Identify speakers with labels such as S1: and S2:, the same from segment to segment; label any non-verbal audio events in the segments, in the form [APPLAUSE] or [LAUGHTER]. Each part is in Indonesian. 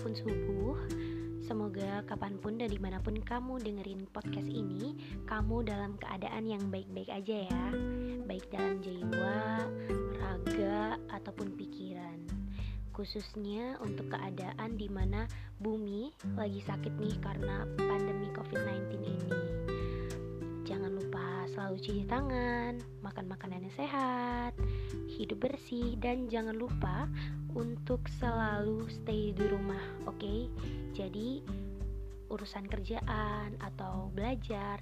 S1: ataupun subuh. Semoga kapan pun dan di mana pun kamu dengerin podcast ini Kamu dalam keadaan yang baik-baik aja ya. Baik dalam jiwa, raga, ataupun pikiran. Khususnya untuk keadaan di mana bumi lagi sakit nih karena pandemi covid-19 ini. Selalu cuci tangan, makan makanan yang sehat, hidup bersih, dan jangan lupa untuk selalu stay di rumah, oke? Okay? Jadi urusan kerjaan atau belajar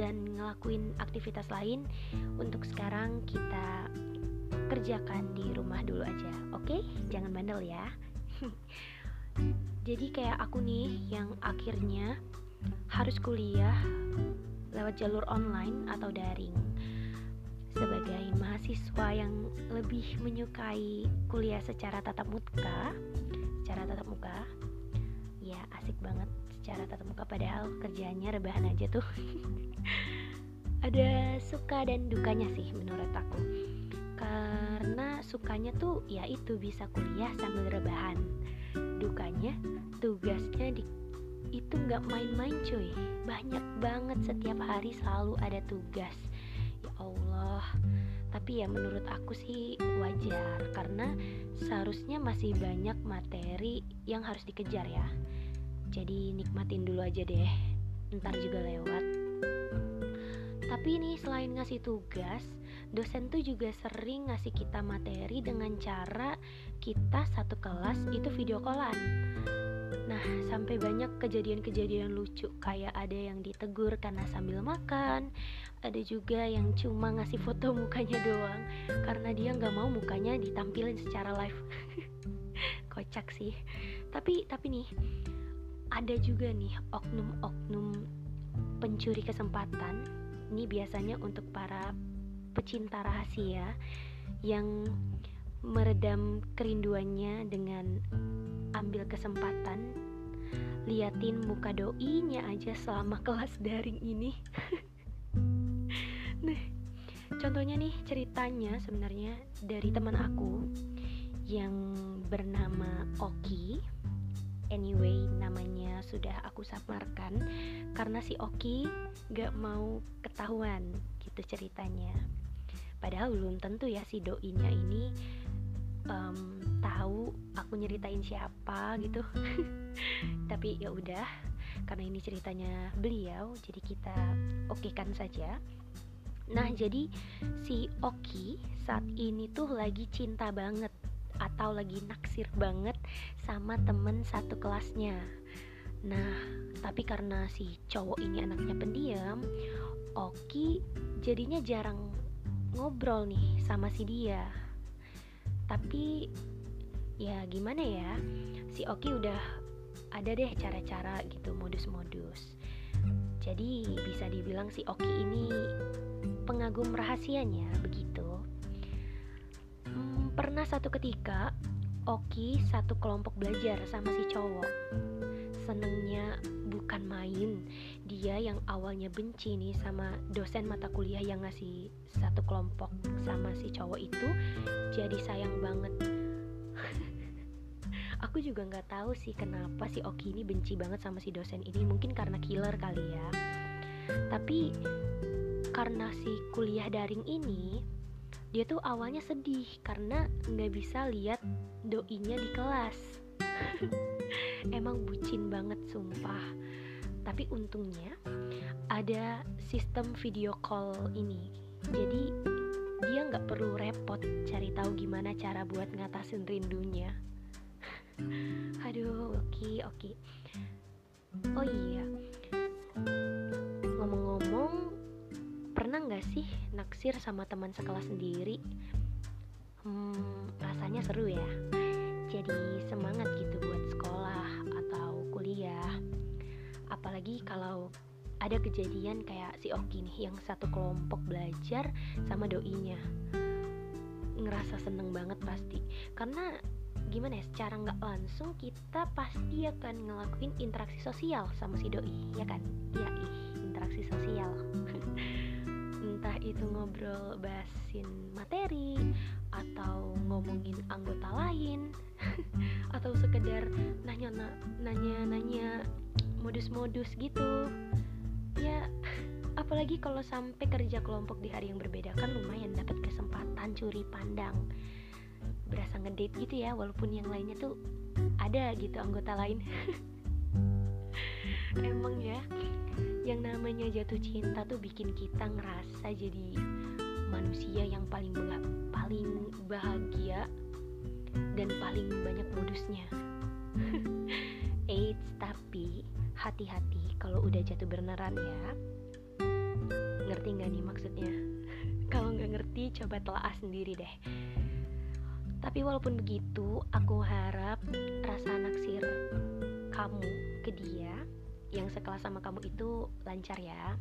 S1: dan ngelakuin aktivitas lain untuk sekarang kita kerjakan di rumah dulu aja, oke? Okay? Jangan bandel ya. [LAUGHS] Jadi kayak aku nih yang akhirnya harus kuliah lewat jalur online atau daring. Sebagai mahasiswa yang lebih menyukai kuliah secara tatap muka secara tatap muka ya asik banget secara tatap muka padahal kerjanya rebahan aja tuh. [LAUGHS] Ada suka dan dukanya sih menurut aku. Karena sukanya tuh ya itu bisa kuliah sambil rebahan. Dukanya tugasnya di itu nggak main-main cuy. Banyak banget setiap hari selalu ada tugas. Allah. Tapi ya menurut aku sih wajar karena seharusnya masih banyak materi yang harus dikejar ya. Jadi nikmatin dulu aja deh. Ntar juga lewat. Tapi ini selain ngasih tugas dosen tuh juga sering ngasih kita materi dengan cara kita satu kelas itu video callan Nah, sampai banyak kejadian-kejadian lucu kayak ada yang ditegur karena sambil makan, ada juga yang cuma ngasih foto mukanya doang karena dia nggak mau mukanya ditampilin secara live. [LAUGHS] Kocak sih. Tapi tapi nih ada juga nih oknum-oknum pencuri kesempatan ini biasanya untuk para pecinta rahasia yang meredam kerinduannya dengan ambil kesempatan liatin muka doinya aja selama kelas daring ini [LAUGHS] Nah, contohnya nih ceritanya sebenarnya dari teman aku yang bernama Oki. Anyway, namanya sudah aku samarkan karena si Oki gak mau ketahuan gitu ceritanya. Padahal belum tentu ya si doinya ini um, tahu aku nyeritain siapa gitu. [LAUGHS] Tapi ya udah, karena ini ceritanya beliau, jadi kita okekan saja. Nah, jadi si Oki saat ini tuh lagi cinta banget atau lagi naksir banget sama temen satu kelasnya. Nah, tapi karena si cowok ini anaknya pendiam, Oki jadinya jarang ngobrol nih sama si dia. Tapi ya gimana ya? Si Oki udah ada deh cara-cara gitu, modus-modus. Jadi bisa dibilang si Oki ini pengagum rahasianya begitu. Hmm, pernah satu ketika Oki satu kelompok belajar sama si cowok. Senengnya bukan main. Dia yang awalnya benci nih sama dosen mata kuliah yang ngasih satu kelompok sama si cowok itu, jadi sayang banget. [LAUGHS] Aku juga nggak tahu sih kenapa si Oki ini benci banget sama si dosen ini. Mungkin karena killer kali ya. Tapi karena si kuliah daring ini dia tuh awalnya sedih karena nggak bisa lihat doinya di kelas [LAUGHS] emang bucin banget sumpah tapi untungnya ada sistem video call ini jadi dia nggak perlu repot cari tahu gimana cara buat ngatasin rindunya [LAUGHS] aduh oke okay, oke okay. oh iya pernah nggak sih naksir sama teman sekelas sendiri? Hmm, rasanya seru ya. Jadi semangat Kalau ada kejadian kayak si Oki nih yang satu kelompok belajar sama doinya. Ngerasa seneng banget pasti. Karena gimana ya secara nggak langsung kita pasti akan ngelakuin interaksi sosial sama si doi ya kan iya ih interaksi sosial [LAUGHS] entah itu ngobrol bahasin materi atau ngomongin anggota lain [LAUGHS] atau sekedar nanya nanya nanya modus modus-modus gitu. Ya [LAUGHS] apalagi kalau sampai kerja kelompok di hari yang berbeda kan lumayan dapat kesempatan curi pandang. Berasa ngedate gitu ya walaupun yang lainnya tuh ada gitu anggota lain. [LAUGHS] Emang ya yang namanya jatuh cinta tuh bikin kita ngerasa jadi manusia yang paling paling bahagia dan paling banyak modusnya. [LAUGHS] Eits, tapi hati-hati kalau udah jatuh beneran ya. Ngerti gak nih maksudnya? [LAUGHS] kalau nggak ngerti coba telah sendiri deh. Tapi walaupun begitu, aku harap rasa naksir kamu ke dia yang sekelas sama kamu itu lancar ya.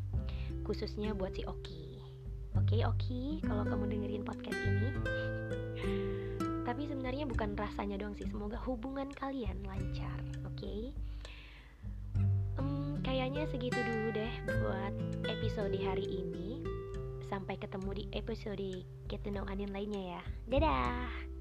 S1: Khususnya buat si Oki Oke Oki, kalau kamu dengerin podcast ini. Tapi sebenarnya bukan rasanya doang sih semoga hubungan kalian lancar oke? Okay? um, kayaknya segitu dulu deh buat episode hari ini. Sampai ketemu di episode Get to Know Anin lainnya ya. Dadah